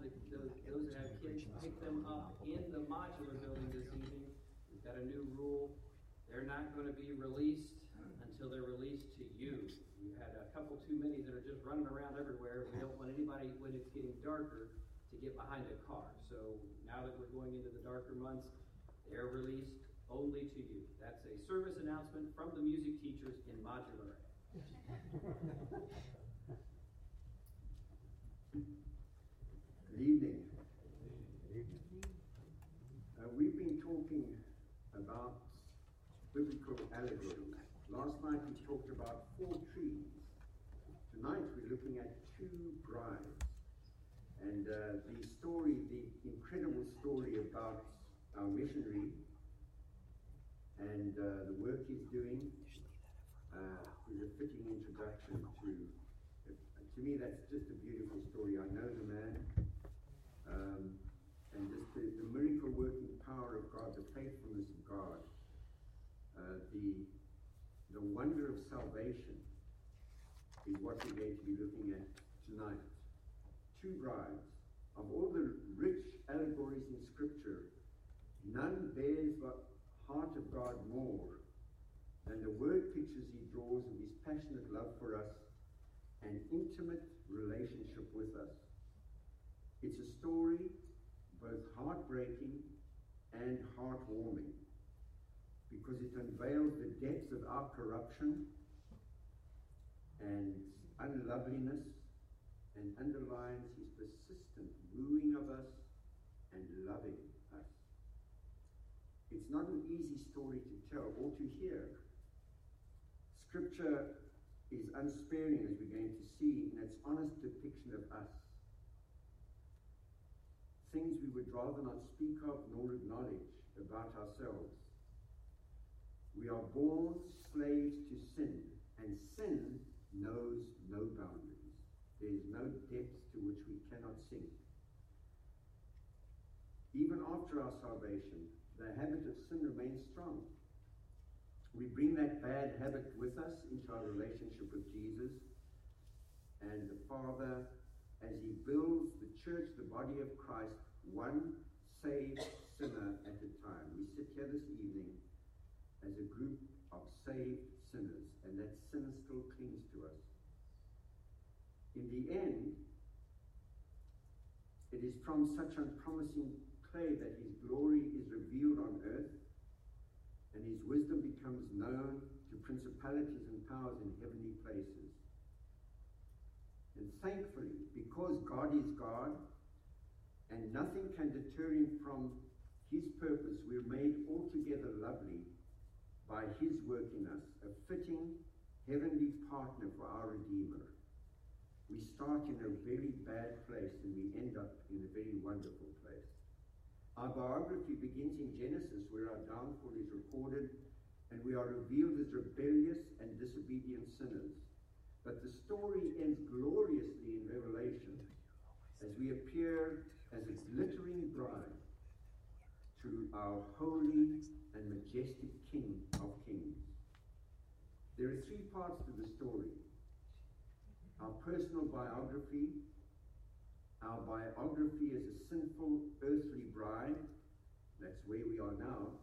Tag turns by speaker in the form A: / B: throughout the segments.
A: the, those, those that have kids, pick them up in the modular building this evening. We've got a new rule. They're not gonna be released until they're released to you. We've had a couple too many that are just running around everywhere. We don't want anybody, when it's getting darker, to get behind a car. So now that we're going into the darker months, they're released only to you. That's a service announcement from the music teachers in modular A.
B: Good evening. Uh, we've been talking about biblical allegory. Last night we talked about four trees. Tonight we're looking at two brides. And uh, the story, the incredible story about our missionary and uh, the work he's doing uh, is a fitting introduction to. To me, that's just a beautiful story. I know the man, and just the, the miracle working power of God, the faithfulness of God, uh, the the wonder of salvation is what we're going to be looking at tonight. Two brides. Of all the rich allegories in Scripture, none bears the heart of God more than the word pictures he draws of his passionate love for us and intimate relationship with us. It's a story both heartbreaking and heartwarming because it unveils the depths of our corruption and unloveliness and underlines his persistent wooing of us and loving us. It's not an easy story to tell or to hear. Scripture is unsparing, as we're going to see, in its honest depiction of us. Things we would rather not speak of nor acknowledge about ourselves. We are born slaves to sin, and sin knows no boundaries. There is no depth to which we cannot sink. Even after our salvation, the habit of sin remains strong. We bring that bad habit with us into our relationship with Jesus. And the Father, as He builds the church, the body of Christ, one saved sinner at a time. We sit here this evening as a group of saved sinners, and that sin still clings to us. In the end, it is from such unpromising clay that His glory is revealed on earth and his wisdom becomes known to principalities and powers in heavenly places. And thankfully, because God is God and nothing can deter him from his purpose, we're made altogether lovely by his work in us, a fitting heavenly partner for our Redeemer. We start in a very bad place and we end up in a very wonderful place. Our biography begins in Genesis, where our downfall is recorded, and we are revealed as rebellious and disobedient sinners. But the story ends gloriously in Revelation as we appear as a glittering bride to our holy and majestic King of Kings. There are three parts to the story our personal biography, our biography as a sinful earthly bride, that's where we are now,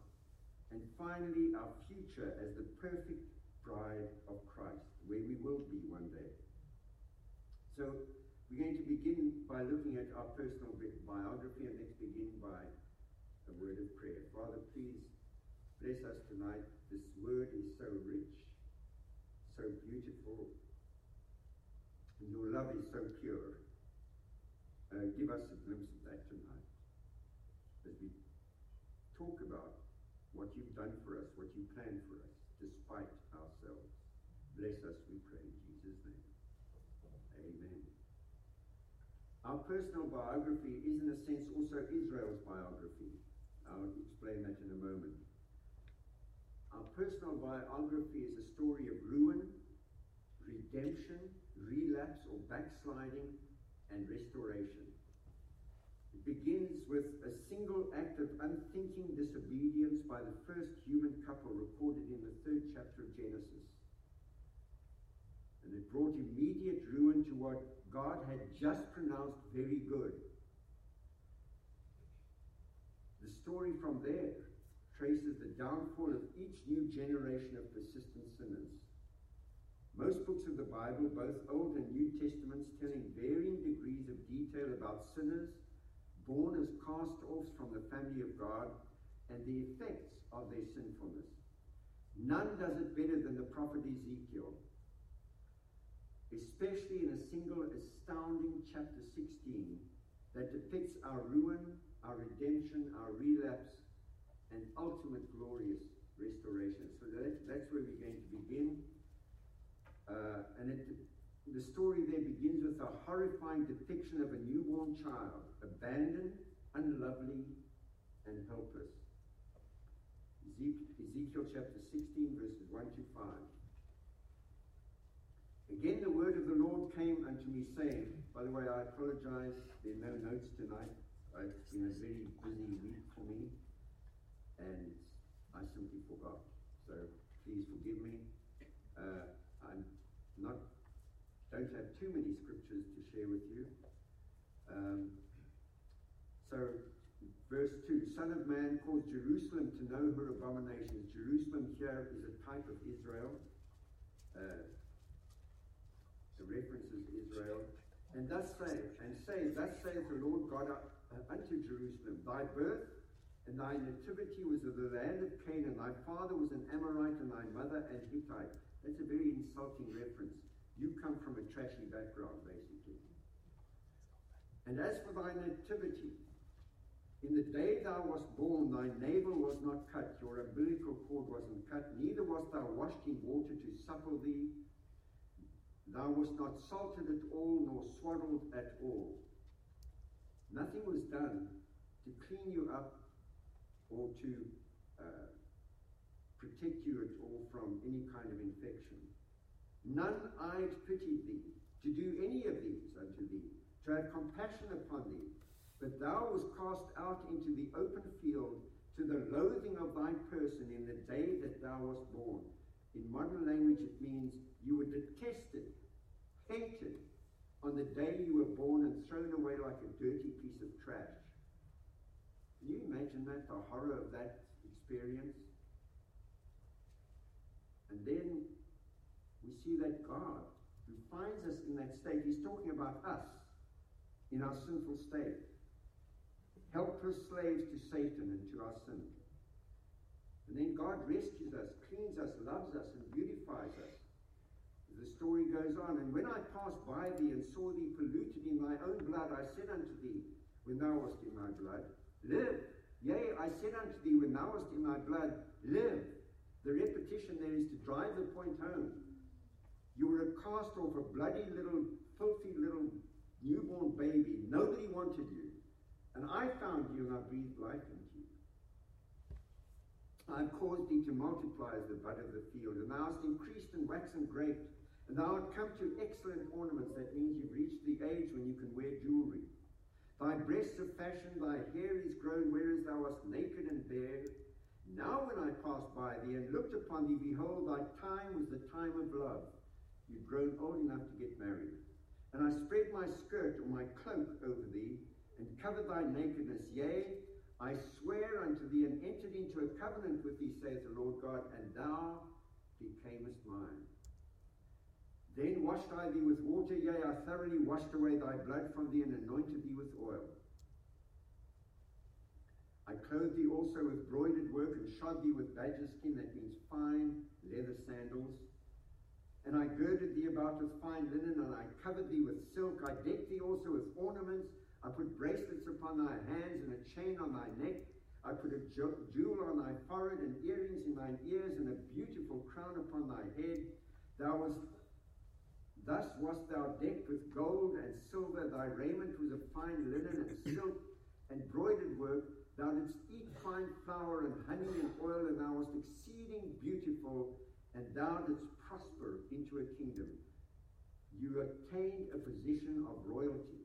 B: and finally our future as the perfect bride of Christ, where we will be one day. So we're going to begin by looking at our personal biography, and let's begin by a word of prayer. Father, please bless us tonight. This word is so rich, so beautiful, and your love is so pure. Uh, give us a glimpse of that tonight as we talk about what you've done for us, what you planned for us, despite ourselves. Bless us, we pray, in Jesus' name. Amen. Our personal biography is, in a sense, also Israel's biography. I'll explain that in a moment. Our personal biography is a story of ruin, redemption, relapse, or backsliding and restoration. It begins with a single act of unthinking disobedience by the first human couple recorded in the third chapter of Genesis. And it brought immediate ruin to what God had just pronounced very good story from there traces the downfall of each new generation of persistent sinners. Most books of the Bible, both Old and New Testaments, telling varying degrees of detail about sinners born as cast offs from the family of God and the effects of their sinfulness. None does it better than the prophet Ezekiel, especially in a single astounding chapter 16 that depicts our ruin, our redemption, our relapse, and ultimate glorious restoration. So that, that's where we're going to begin. Uh, and it, the story there begins with a horrifying depiction of a newborn child, abandoned, unlovely, and helpless. Ezekiel chapter 16, verses 1 to 5. Again, the word of the Lord came unto me, saying, By the way, I apologize, there are no notes tonight. It's been a very busy week for me, and I simply forgot. So please forgive me. Uh, I'm not don't have too many scriptures to share with you. Um, so, verse 2 Son of man, cause Jerusalem to know her abominations. Jerusalem here is a type of Israel. Uh, the reference is Israel. And thus say, and say, thus saith the Lord God uh, unto Jerusalem, Thy birth and thy nativity was of the land of Canaan. Thy father was an Amorite, and thy mother an Hittite. That's a very insulting reference. You come from a trashy background, basically. And as for thy nativity, in the day thou wast born, thy navel was not cut, your umbilical cord wasn't cut, neither wast thou washed in water to supple thee. Thou wast not salted at all, nor swaddled at all. Nothing was done to clean you up or to uh, protect you at all from any kind of infection. None eyed pitied thee to do any of these unto thee, to have compassion upon thee. But thou wast cast out into the open field to the loathing of thy person in the day that thou wast born. In modern language, it means you were detested, hated on the day you were born and thrown away like a dirty piece of trash. Can you imagine that, the horror of that experience? And then we see that God, who finds us in that state, He's talking about us in our sinful state. Helpless slaves to Satan and to our sin. And then God rescues us, cleans us, loves us, and beautifies us. The story goes on. And when I passed by thee and saw thee polluted in thy own blood, I said unto thee, when thou wast in my blood, Live. Yea, I said unto thee, when thou wast in my blood, live. The repetition there is to drive the point home. You were a cast off, a bloody little, filthy little newborn baby. Nobody wanted you. And I found you and I breathed life into you. I caused thee to multiply as the bud of the field, and thou hast increased and waxen great. And thou art come to excellent ornaments. That means you've reached the age when you can wear jewelry. Thy breasts are fashioned, thy hair is grown, whereas thou wast naked and bare. Now when I passed by thee and looked upon thee, behold, thy time was the time of love. You've grown old enough to get married. And I spread my skirt or my cloak over thee, and covered thy nakedness. Yea, I swear unto thee, and entered into a covenant with thee, saith the Lord God, and thou becamest mine. Then washed I thee with water, yea, I thoroughly washed away thy blood from thee, and anointed thee with oil. I clothed thee also with broidered work, and shod thee with badger skin, that means fine leather sandals. And I girded thee about with fine linen, and I covered thee with silk. I decked thee also with ornaments. I put bracelets upon thy hands, and a chain on thy neck. I put a jewel on thy forehead, and earrings in thine ears, and a beautiful crown upon thy head. Thou wast Thus wast thou decked with gold and silver. Thy raiment was of fine linen and silk and broidered work. Thou didst eat fine flour and honey and oil, and thou wast exceeding beautiful, and thou didst prosper into a kingdom. You attained a position of royalty.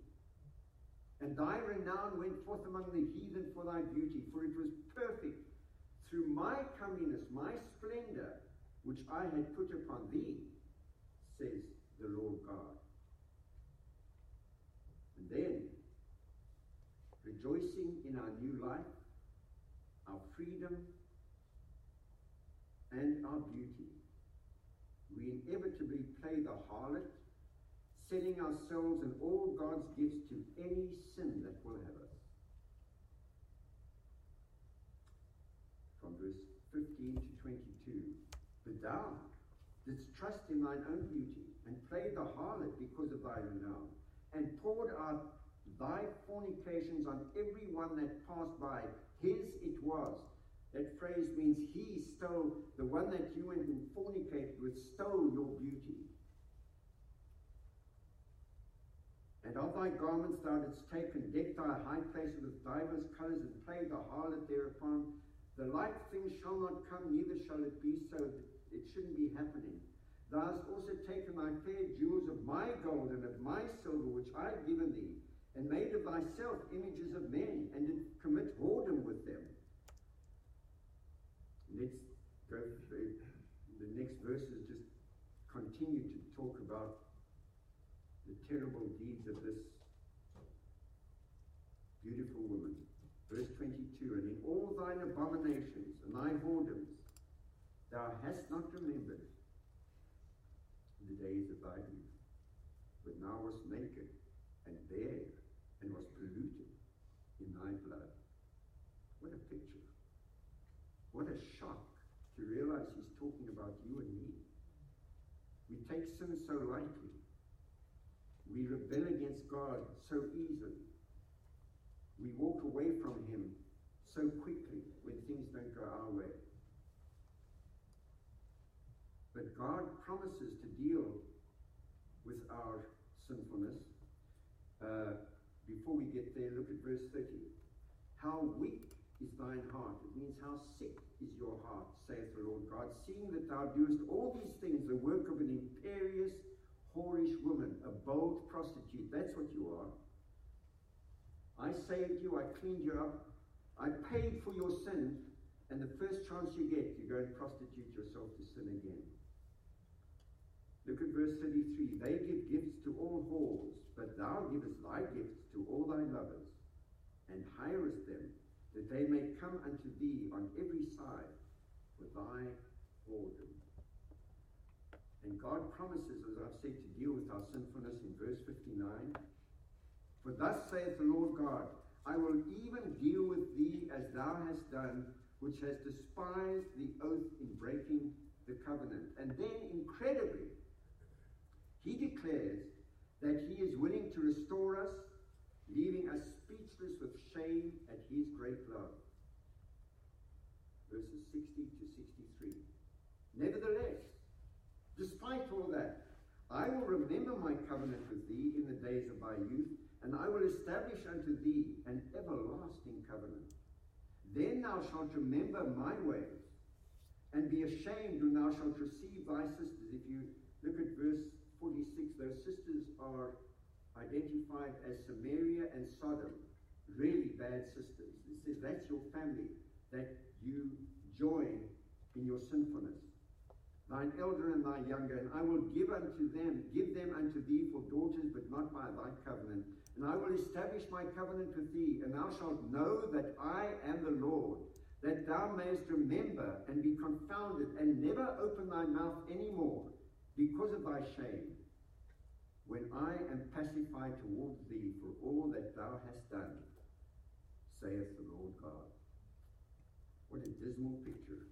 B: And thy renown went forth among the heathen for thy beauty, for it was perfect through my comeliness, my splendor, which I had put upon thee, says the Lord God. And then, rejoicing in our new life, our freedom, and our beauty. We inevitably play the harlot, selling ourselves and all God's gifts to any sin that will have us. From verse 15 to 22. But thou didst trust in thine own beauty, played the harlot because of thy renown, and poured out thy fornications on every one that passed by. His it was. That phrase means he stole, the one that you went and fornicated with stole your beauty. And of thy garments thou didst take and deck thy high places with divers colours and played the harlot thereupon. The like thing shall not come, neither shall it be so. It shouldn't be happening. Thou hast also taken thy fair jewels of my gold and of my silver, which I have given thee, and made of thyself images of men, and did commit whoredom with them. Let's go through the next verses, just continue to talk about the terrible deeds of this beautiful woman. Verse 22 And in all thine abominations and thy whoredoms, thou hast not remembered the days of thy youth, when thou wast naked and bare and was polluted in thy blood. What a picture. What a shock to realize he's talking about you and me. We take sin so lightly. We rebel against God so easily. We walk away from him so quickly when things don't go our way. But God promises to deal with our sinfulness. Uh, before we get there, look at verse 30. How weak is thine heart? It means how sick is your heart, saith the Lord God, seeing that thou doest all these things, the work of an imperious, whorish woman, a bold prostitute. That's what you are. I saved you, I cleaned you up, I paid for your sin, and the first chance you get, you go and prostitute yourself to sin again. Look at verse 33. They give gifts to all whores, but thou givest thy gifts to all thy lovers, and hirest them, that they may come unto thee on every side for thy whoredom. And God promises, as I've said, to deal with our sinfulness in verse 59. For thus saith the Lord God, I will even deal with thee as thou hast done, which has despised the oath in breaking the covenant. And then, incredibly, declares that he is willing to restore us, leaving us speechless with shame at his great love. Verses 60 to 63. Nevertheless, despite all that, I will remember my covenant with thee in the days of thy youth, and I will establish unto thee an everlasting covenant. Then thou shalt remember my ways, and be ashamed when thou shalt receive thy sisters. If you look at verse 46, those sisters are identified as Samaria and Sodom, really bad sisters. It says that's your family that you join in your sinfulness. Thine elder and thy younger, and I will give unto them, give them unto thee for daughters, but not by thy covenant. And I will establish my covenant with thee, and thou shalt know that I am the Lord, that thou mayest remember and be confounded, and never open thy mouth any more because of thy shame, when I am pacified towards thee for all that thou hast done, saith the Lord God. What a dismal picture.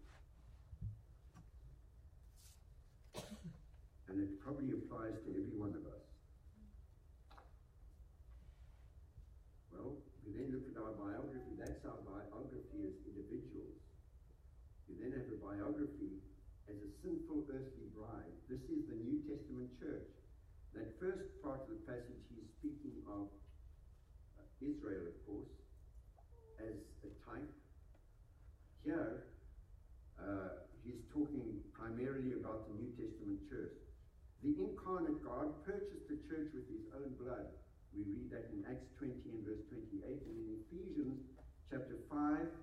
B: And it probably applies to every one of us. Well, we then look at our biography. That's our biography as individuals. You then have a biography as a sinful earthly. This is the New Testament church. That first part of the passage, he's speaking of uh, Israel, of course, as a type. Here, uh, he's talking primarily about the New Testament church. The incarnate God purchased the church with his own blood. We read that in Acts 20 and verse 28, and in Ephesians chapter 5,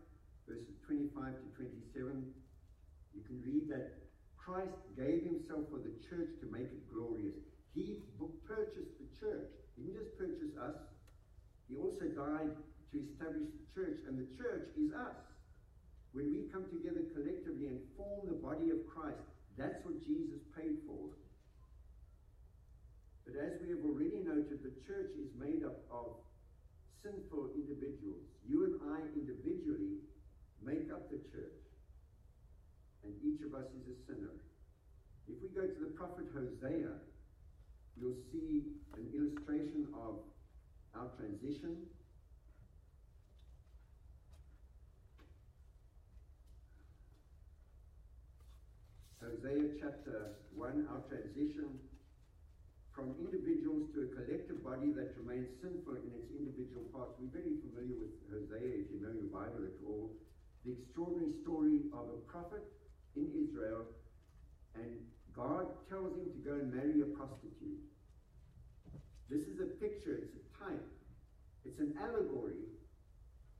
B: verses 25 to 27, you can read that Christ gave himself for the church to make it glorious. He purchased the church. He didn't just purchase us, he also died to establish the church, and the church is us. When we come together collectively and form the body of Christ, that's what Jesus paid for. But as we have already noted, the church is made up of sinful individuals. You and I individually make up the church. And each of us is a sinner. We go to the prophet Hosea, you'll see an illustration of our transition. Hosea chapter 1, our transition from individuals to a collective body that remains sinful in its individual parts. We're very familiar with Hosea, if you know your Bible at all. The extraordinary story of a prophet in Israel, and God tells him to go and marry a prostitute. This is a picture, it's a type, it's an allegory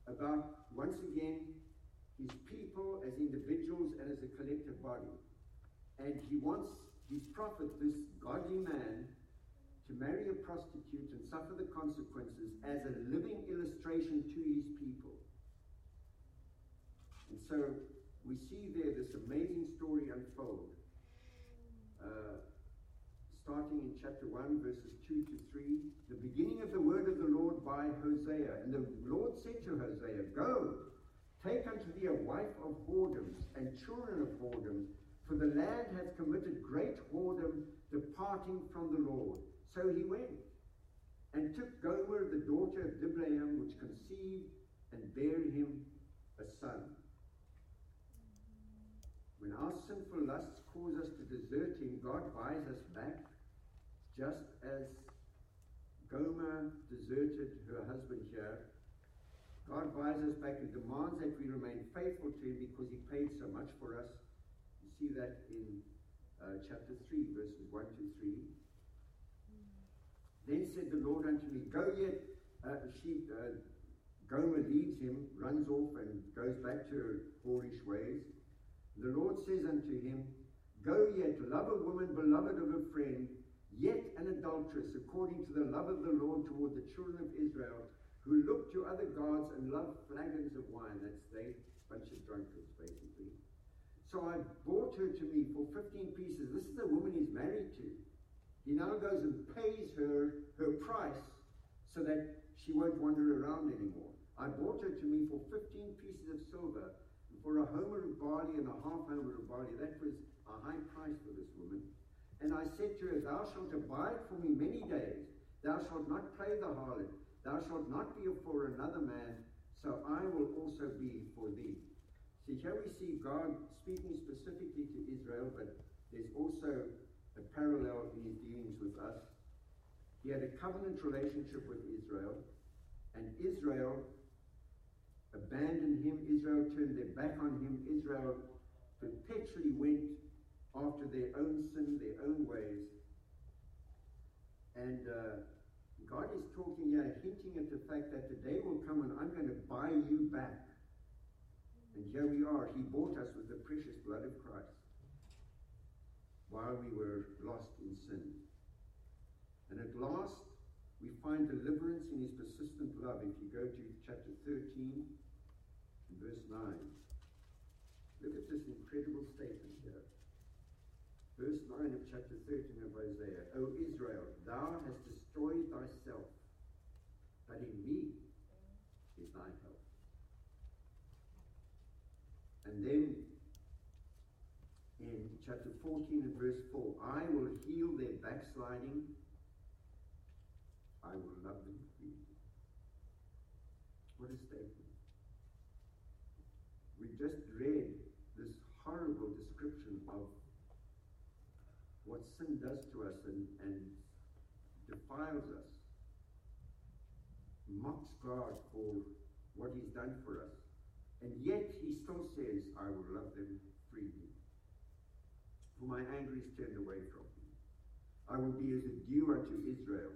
B: about, once again, his people as individuals and as a collective body. And he wants his prophet, this godly man, to marry a prostitute and suffer the consequences as a living illustration to his people. And so we see there this amazing story unfold. Uh, starting in chapter 1, verses 2 to 3, the beginning of the word of the Lord by Hosea. And the Lord said to Hosea, Go, take unto thee a wife of whoredoms and children of whoredoms, for the land hath committed great whoredom, departing from the Lord. So he went and took Gomer, the daughter of Diblaim, which conceived and bare him a son. When our sinful lusts cause us to desert him, God buys us back just as Gomer deserted her husband here, God buys us back and demands that we remain faithful to Him because He paid so much for us. You see that in uh, chapter 3, verses 1 to 3. Then said the Lord unto me, Go yet. Uh, she, uh, Gomer leaves him, runs off, and goes back to her whorish ways. The Lord says unto him, Go yet, love a woman beloved of a friend, yet an adulteress, according to the love of the Lord toward the children of Israel, who look to other gods and love flagons of wine. That's they, bunch of drunkards, basically. So I bought her to me for 15 pieces. This is the woman he's married to. He now goes and pays her her price so that she won't wander around anymore. I bought her to me for 15 pieces of silver, for a homer of barley and a half homer of barley. That was a high price for this woman. And I said to her, Thou shalt abide for me many days. Thou shalt not play the harlot. Thou shalt not be for another man. So I will also be for thee. See, here we see God speaking specifically to Israel, but there's also a parallel in his dealings with us. He had a covenant relationship with Israel, and Israel abandoned him. Israel turned their back on him. Israel perpetually went after their own sin, their own ways. And uh, God is talking here, hinting at the fact that the day will come when I'm going to buy you back. And here we are. He bought us with the precious blood of Christ while we were lost in sin. And at last, we find deliverance in his persistent love. If you go to chapter 13, verse 9, look at this incredible statement here. Verse 9 of chapter 13 of Isaiah. O Israel, thou hast destroyed thyself, but in me is thy help. And then in chapter 14 and verse 4, I will heal their backsliding. I will love freely. What a statement. We just read this horrible description of what sin does to us and, and defiles us, mocks God for what He's done for us. And yet He still says, I will love them freely. For my anger is turned away from me. I will be as a dew unto Israel.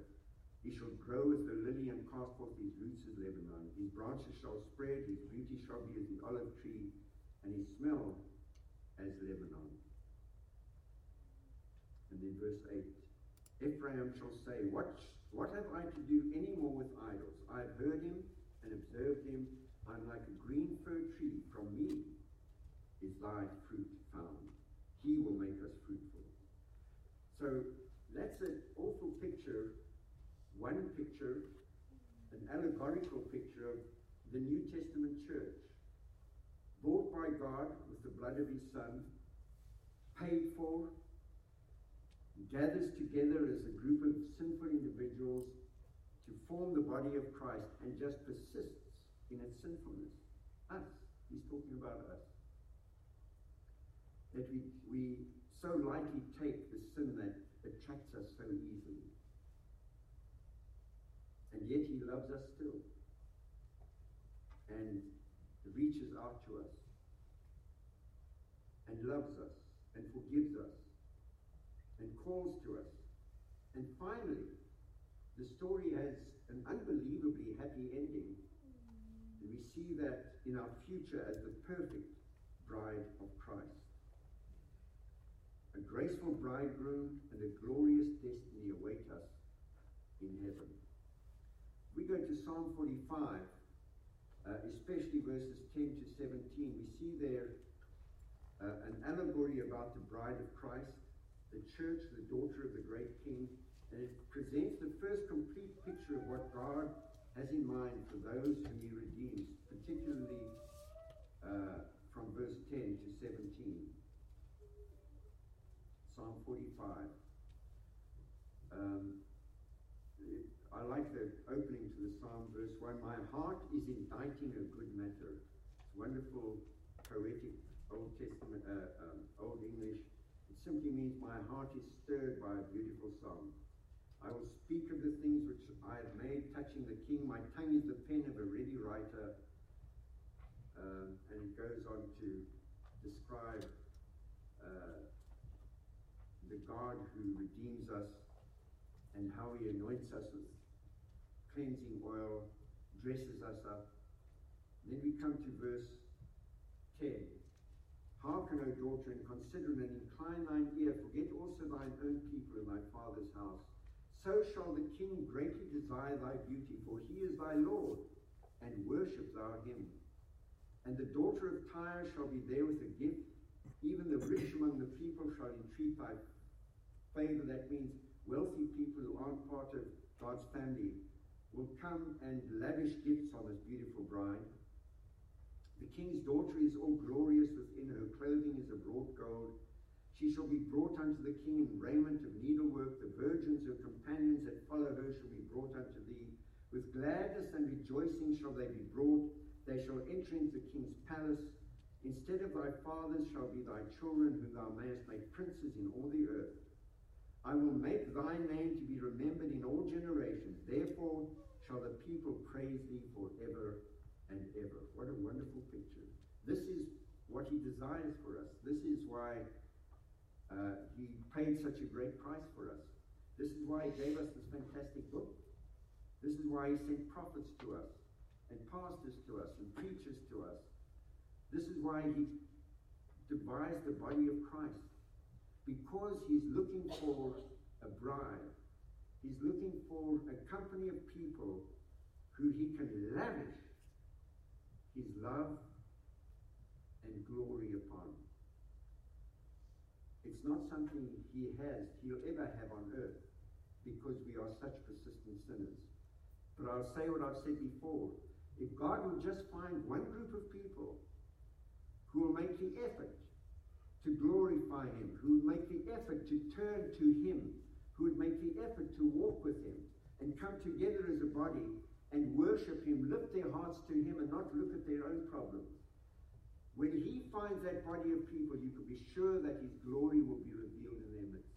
B: He shall grow as the lily and cast forth his roots as Lebanon. His branches shall spread, his beauty shall be as the olive tree, and his smell as Lebanon. Then verse 8 Ephraim shall say, What, what have I to do any more with idols? I have heard him and observed him. I'm like a green fir tree. From me is thy fruit found. He will make us fruitful. So that's an awful picture, one picture, an allegorical picture of the New Testament church. Bought by God with the blood of his Son, paid for, gathers together as a group of sinful individuals to form the body of Christ and just persists in its sinfulness. Us. He's talking about us. That we, we so lightly take the sin that attracts us so easily. And yet he loves us still. And reaches out to us. And loves us. And forgives us. And calls to us. And finally, the story has an unbelievably happy ending and we see that in our future as the perfect bride of Christ. A graceful bridegroom and a glorious destiny await us in heaven. We go to Psalm 45, uh, especially verses 10 to 17. We see there uh, an allegory about the bride of Christ, the church, the daughter of the great king, and it presents the first complete picture of what God has in mind for those whom he redeems, particularly uh, from verse 10 to 17. Psalm 45. Um, it, I like the opening to the psalm, verse 1. My heart is inditing a good matter. It's wonderful, poetic Old Testament, uh, um, Old English. Simply means my heart is stirred by a beautiful song. I will speak of the things which I have made touching the king. My tongue is the pen of a ready writer. Um, and it goes on to describe uh, the God who redeems us and how he anoints us with cleansing oil, dresses us up. Then we come to verse 10. Hearken, O daughter, and consider and incline thine ear. Forget also thine own people in thy father's house so shall the king greatly desire thy beauty, for he is thy Lord, and worship thou him. And the daughter of Tyre shall be there with a gift, even the rich among the people shall entreat thy favor. That means wealthy people who aren't part of God's family will come and lavish gifts on this beautiful bride. The king's daughter is all glorious within her clothing is of wrought gold she shall be brought unto the king in raiment of needlework. The virgins, her companions that follow her, shall be brought unto thee. With gladness and rejoicing shall they be brought. They shall enter into the king's palace. Instead of thy fathers shall be thy children, whom thou mayest make princes in all the earth. I will make thy name to be remembered in all generations. Therefore shall the people praise thee forever and ever. What a wonderful picture. This is what he desires for us. This is why uh, he paid such a great price for us. This is why he gave us this fantastic book. This is why he sent prophets to us, and pastors to us, and preachers to us. This is why he devised the body of Christ. Because he's looking for a bride. He's looking for a company of people who he can lavish his love and glory upon. It's not something he has, he'll ever have on earth because we are such persistent sinners. But I'll say what I've said before. If God will just find one group of people who will make the effort to glorify him, who would make the effort to turn to him, who would make the effort to walk with him and come together as a body and worship him, lift their hearts to him and not look at their own problems, when he finds that body of people, you can be sure that his glory will be revealed in their midst.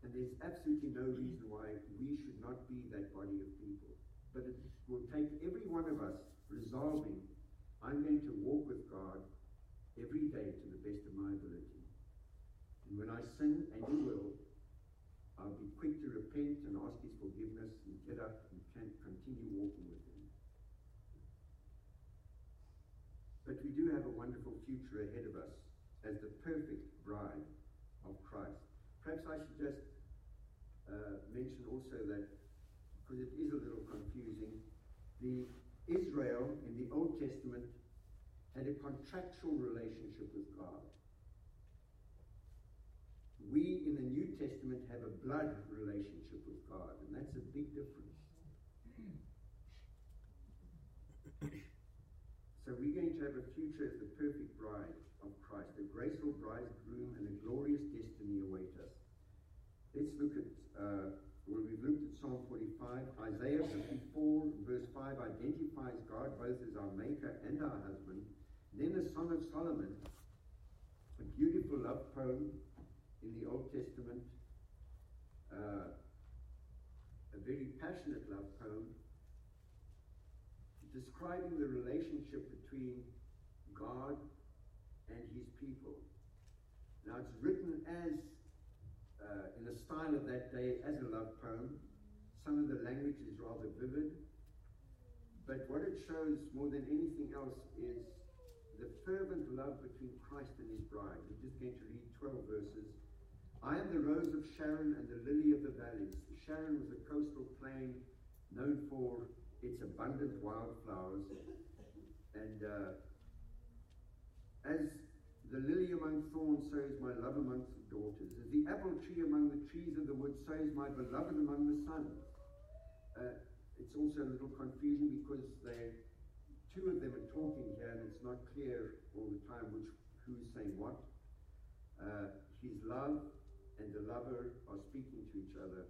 B: And there's absolutely no reason why we should not be that body of people. But it will take every one of us resolving, I'm going to walk with God every day to the best of my ability. And when I sin, and you will, I'll be quick to repent and ask his forgiveness and get up and continue walking with him. But we do have a wonderful future ahead of us as the perfect bride of Christ. Perhaps I should just uh, mention also that, because it is a little confusing, the Israel in the Old Testament had a contractual relationship with God. We in the New Testament have a blood relationship with God, and that's a big difference. So we're going to have a future as the perfect bride of Christ, a graceful bridegroom, and a glorious destiny await us. Let's look at, uh, well, we've looked at Psalm 45. Isaiah 54, verse 5, identifies God both as our maker and our husband. Then the Song of Solomon, a beautiful love poem in the Old Testament, uh, a very passionate love poem describing the relationship between God and his people. Now, it's written as, uh, in the style of that day, as a love poem. Some of the language is rather vivid. But what it shows more than anything else is the fervent love between Christ and his bride. We're just going to read 12 verses. I am the rose of Sharon and the lily of the valleys. Sharon was a coastal plain known for its abundant wildflowers. And uh, as the lily among thorns, so is my love amongst the daughters. As the apple tree among the trees of the wood, so is my beloved among the sons. Uh, it's also a little confusing because they, two of them are talking here, and it's not clear all the time which who's saying what. Uh, his love and the lover are speaking to each other.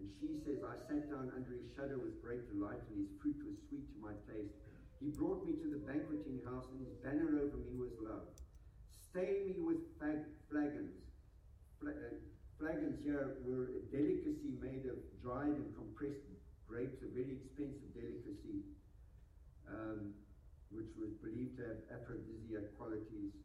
B: And she says, I sat down under his shadow with great delight, and his fruit was sweet to my taste. He brought me to the banqueting house, and his banner over me was love. Stay me with flagons. Fla- uh, flagons here were a delicacy made of dried and compressed grapes, a very expensive delicacy, um, which was believed to have aphrodisiac qualities.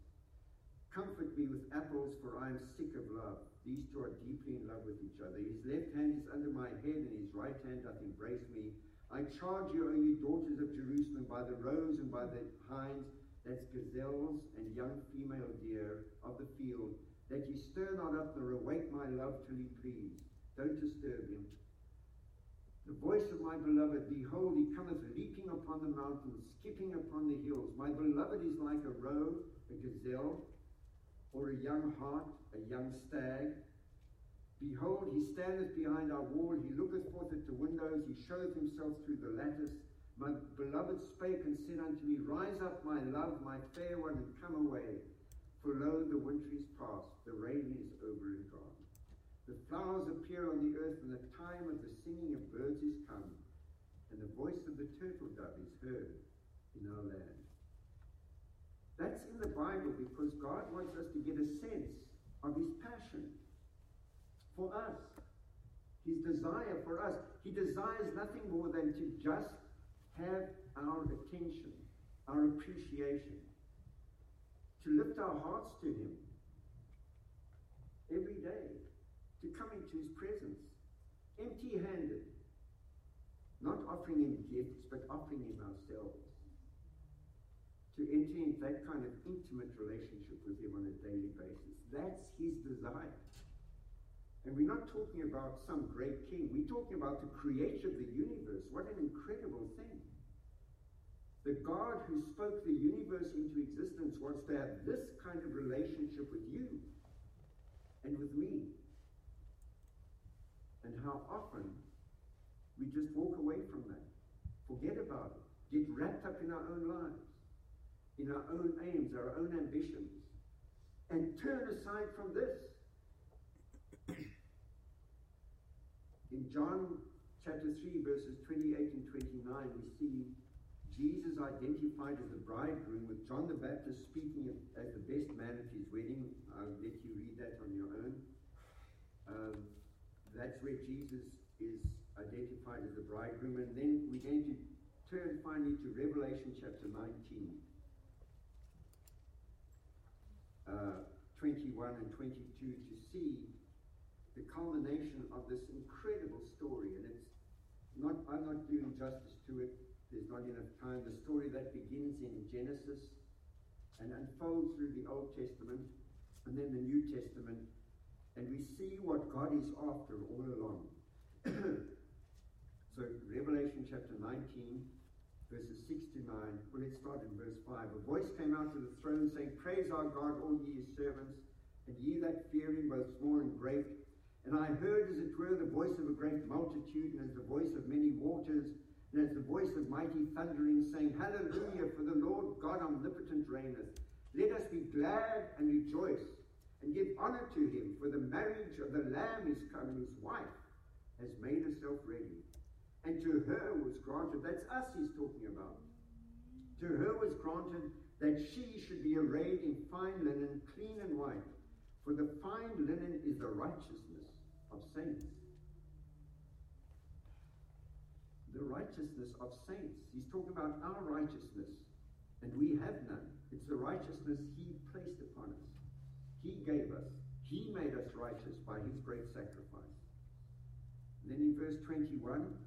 B: Comfort me with apples, for I am sick of love. These two are deeply in love with each other. His left hand is under my head, and his right hand doth embrace me. I charge you, O ye daughters of Jerusalem, by the roes and by the hinds, that's gazelles and young female deer of the field, that ye stir not up nor awake my love till he please. Don't disturb him. The voice of my beloved, behold, he cometh leaping upon the mountains, skipping upon the hills. My beloved is like a roe, a gazelle, or a young hart, a young stag. Behold, he standeth behind our wall, he looketh forth at the windows, he showeth himself through the lattice. My beloved spake and said unto me, Rise up, my love, my fair one, and come away. For lo, the winter is past, the rain is over and gone. The flowers appear on the earth, and the time of the singing of birds is come, and the voice of the turtle dove is heard in our land. That's in the Bible because God wants us to get a sense of his passion for us, his desire for us. He desires nothing more than to just have our attention, our appreciation, to lift our hearts to him every day, to come into his presence empty handed, not offering him gifts, but offering him ourselves to enter into that kind of intimate relationship with Him on a daily basis. That's His desire. And we're not talking about some great king. We're talking about the creator of the universe. What an incredible thing. The God who spoke the universe into existence wants to have this kind of relationship with you and with me. And how often we just walk away from that, forget about it, get wrapped up in our own lives in our own aims, our own ambitions, and turn aside from this. In John chapter 3, verses 28 and 29, we see Jesus identified as the bridegroom, with John the Baptist speaking as the best man at his wedding. I'll let you read that on your own. Um, that's where Jesus is identified as the bridegroom. And then we're going to turn finally to Revelation chapter 19. Uh, 21 and 22 to see the culmination of this incredible story. And it's not, I'm not doing justice to it. There's not enough time. The story that begins in Genesis and unfolds through the Old Testament and then the New Testament. And we see what God is after all along. so, Revelation chapter 19, verses 6 to 9. Well, let's start in verse 5. A voice came out of the throne saying, Praise our God, all ye his servants, and ye that fear him, both small and great. And I heard, as it were, the voice of a great multitude, and as the voice of many waters, and as the voice of mighty thundering, saying, Hallelujah, for the Lord God omnipotent reigneth. Let us be glad and rejoice, and give honor to him, for the marriage of the Lamb is come, and his wife has made herself ready. And to her was granted, that's us he's talking about. To her was granted that she should be arrayed in fine linen, clean and white. For the fine linen is the righteousness of saints. The righteousness of saints. He's talking about our righteousness. And we have none. It's the righteousness he placed upon us. He gave us. He made us righteous by his great sacrifice. And then in verse 21,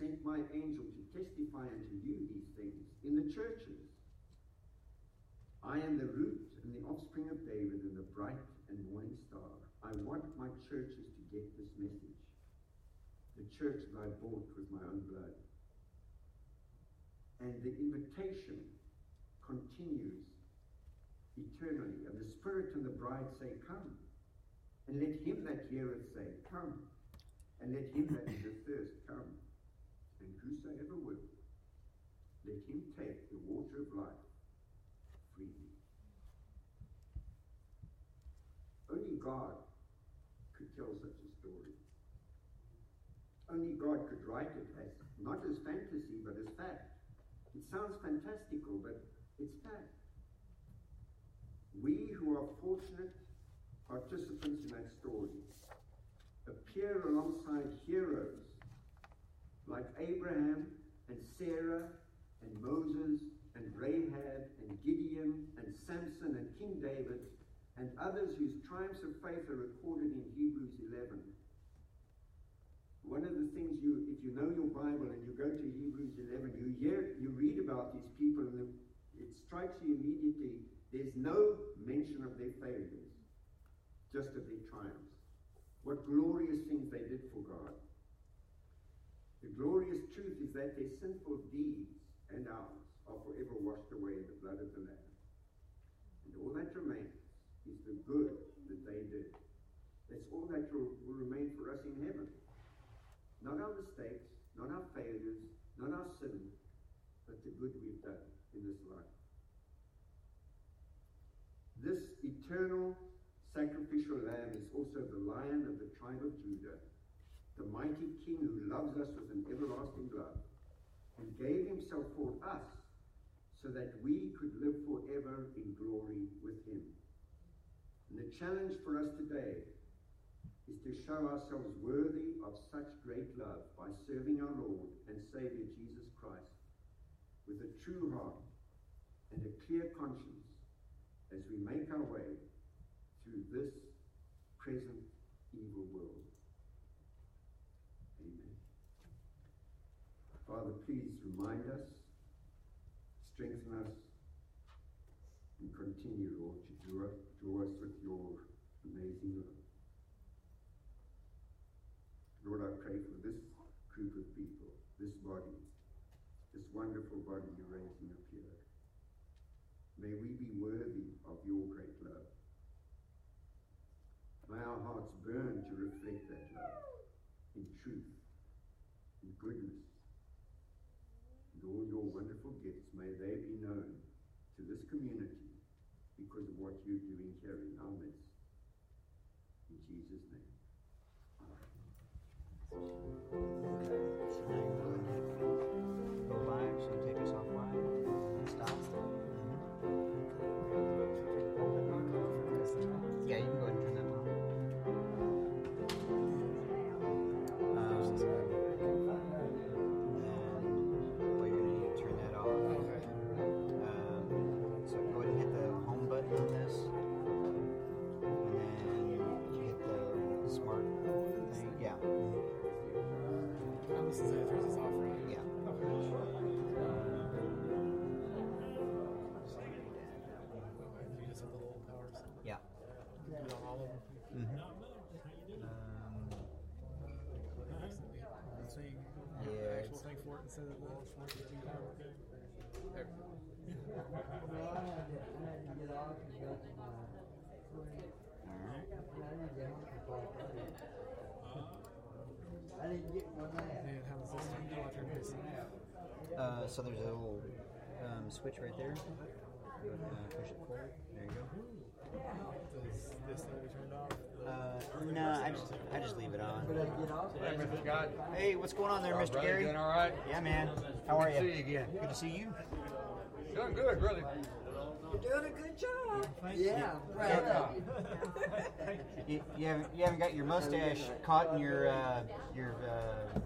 B: sent my angel to testify unto you these things in the churches. I am the root and the offspring of David and the bright and morning star. I want my churches to get this message. The church that I bought with my own blood. And the invitation continues eternally. And the Spirit and the bride say, Come. And let him that heareth say, Come. And let him that is athirst come, whosoever will, let him take the water of life freely. Only God could tell such a story. Only God could write it as not as fantasy, but as fact. It sounds fantastical, but it's fact. We who are fortunate participants in that story appear alongside heroes like Abraham and Sarah and Moses and Rahab and Gideon and Samson and King David and others whose triumphs of faith are recorded in Hebrews 11. One of the things you, if you know your Bible and you go to Hebrews 11, you hear, you read about these people and it strikes you immediately. There's no mention of their failures, just of their triumphs. What glorious things they did for God. The glorious truth is that their sinful deeds and ours are forever washed away in the blood of the Lamb. And all that remains is the good that they did. That's all that will, remain for us in heaven. Not our mistakes, not our failures, not our sin, but the good we've done in this life. This eternal sacrificial lamb is also the lion of the tribe of Judah, the mighty king who loves us with an everlasting love and gave himself for us so that we could live forever in glory with him. And the challenge for us today is to show ourselves worthy of such great love by serving our Lord and Savior Jesus Christ with a true heart and a clear conscience as we make our way through this present evil world. Amen. Father, please remind us, strengthen us, and continue, Lord, to draw, draw us with your amazing love.
C: Actual
D: it's-
C: thing for it instead of the smart that you have. Okay. There.
E: I didn't get one
C: And how does this turn? I this.
D: uh, so there's a little um, switch right there. Go ahead and push it forward. There you go.
C: Does this need to be turned off?
D: Uh, no, I just I just leave it on.
E: But I get off.
F: Hey, Mr. Scott.
D: Hey, what's going on there, Mr.
F: right,
D: Gary?
F: Doing all right?
D: Yeah, man. How are
F: Good to
D: you?
F: see you again.
D: Good to see you.
F: Doing good, really.
E: You're doing a good job. Yeah, I'm proud of you.
D: You, you haven't you haven't got your mustache caught in your uh, your uh,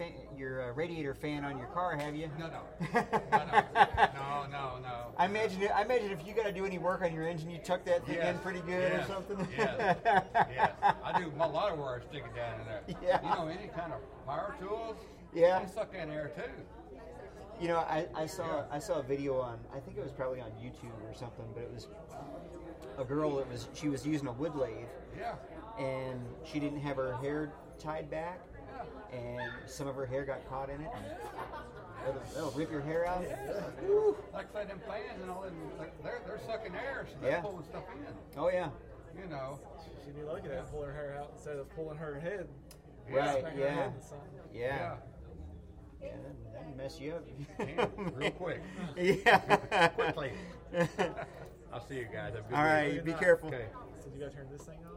D: fan, your uh, radiator fan on your car, have you?
F: No, no. No, no. No, no.
D: I imagine I imagine if you got to do any work on your engine, you tuck that thing in pretty good
F: yes,
D: or something.
F: Yes, yes. I do a lot of work sticking down in there.
D: Yeah.
F: You know, any kind of power tools,
D: Yeah.
F: they suck in air too.
D: You know, I, I saw I saw a video on I think it was probably on YouTube or something, but it was a girl that was she was using a wood lathe
F: Yeah.
D: and she didn't have her hair tied back
F: Yeah.
D: And some of her hair got caught in it. And that'll, that'll rip your hair out.
F: Like I said, them fans and all them, like, they're, they're sucking air, so they're
D: Yeah.
F: pulling stuff in.
D: Oh yeah,
F: You know.
C: She need to look at that pull her hair out instead of pulling her head.
D: right,
C: Smacking
D: yeah,
C: head with
D: yeah. Yeah, that- that'd mess you up.
F: Damn, real quick.
D: yeah.
F: Quickly. I'll see you guys. Have a good
D: All
F: week.
D: right, be careful.
F: Okay.
C: So you gotta turn this thing off?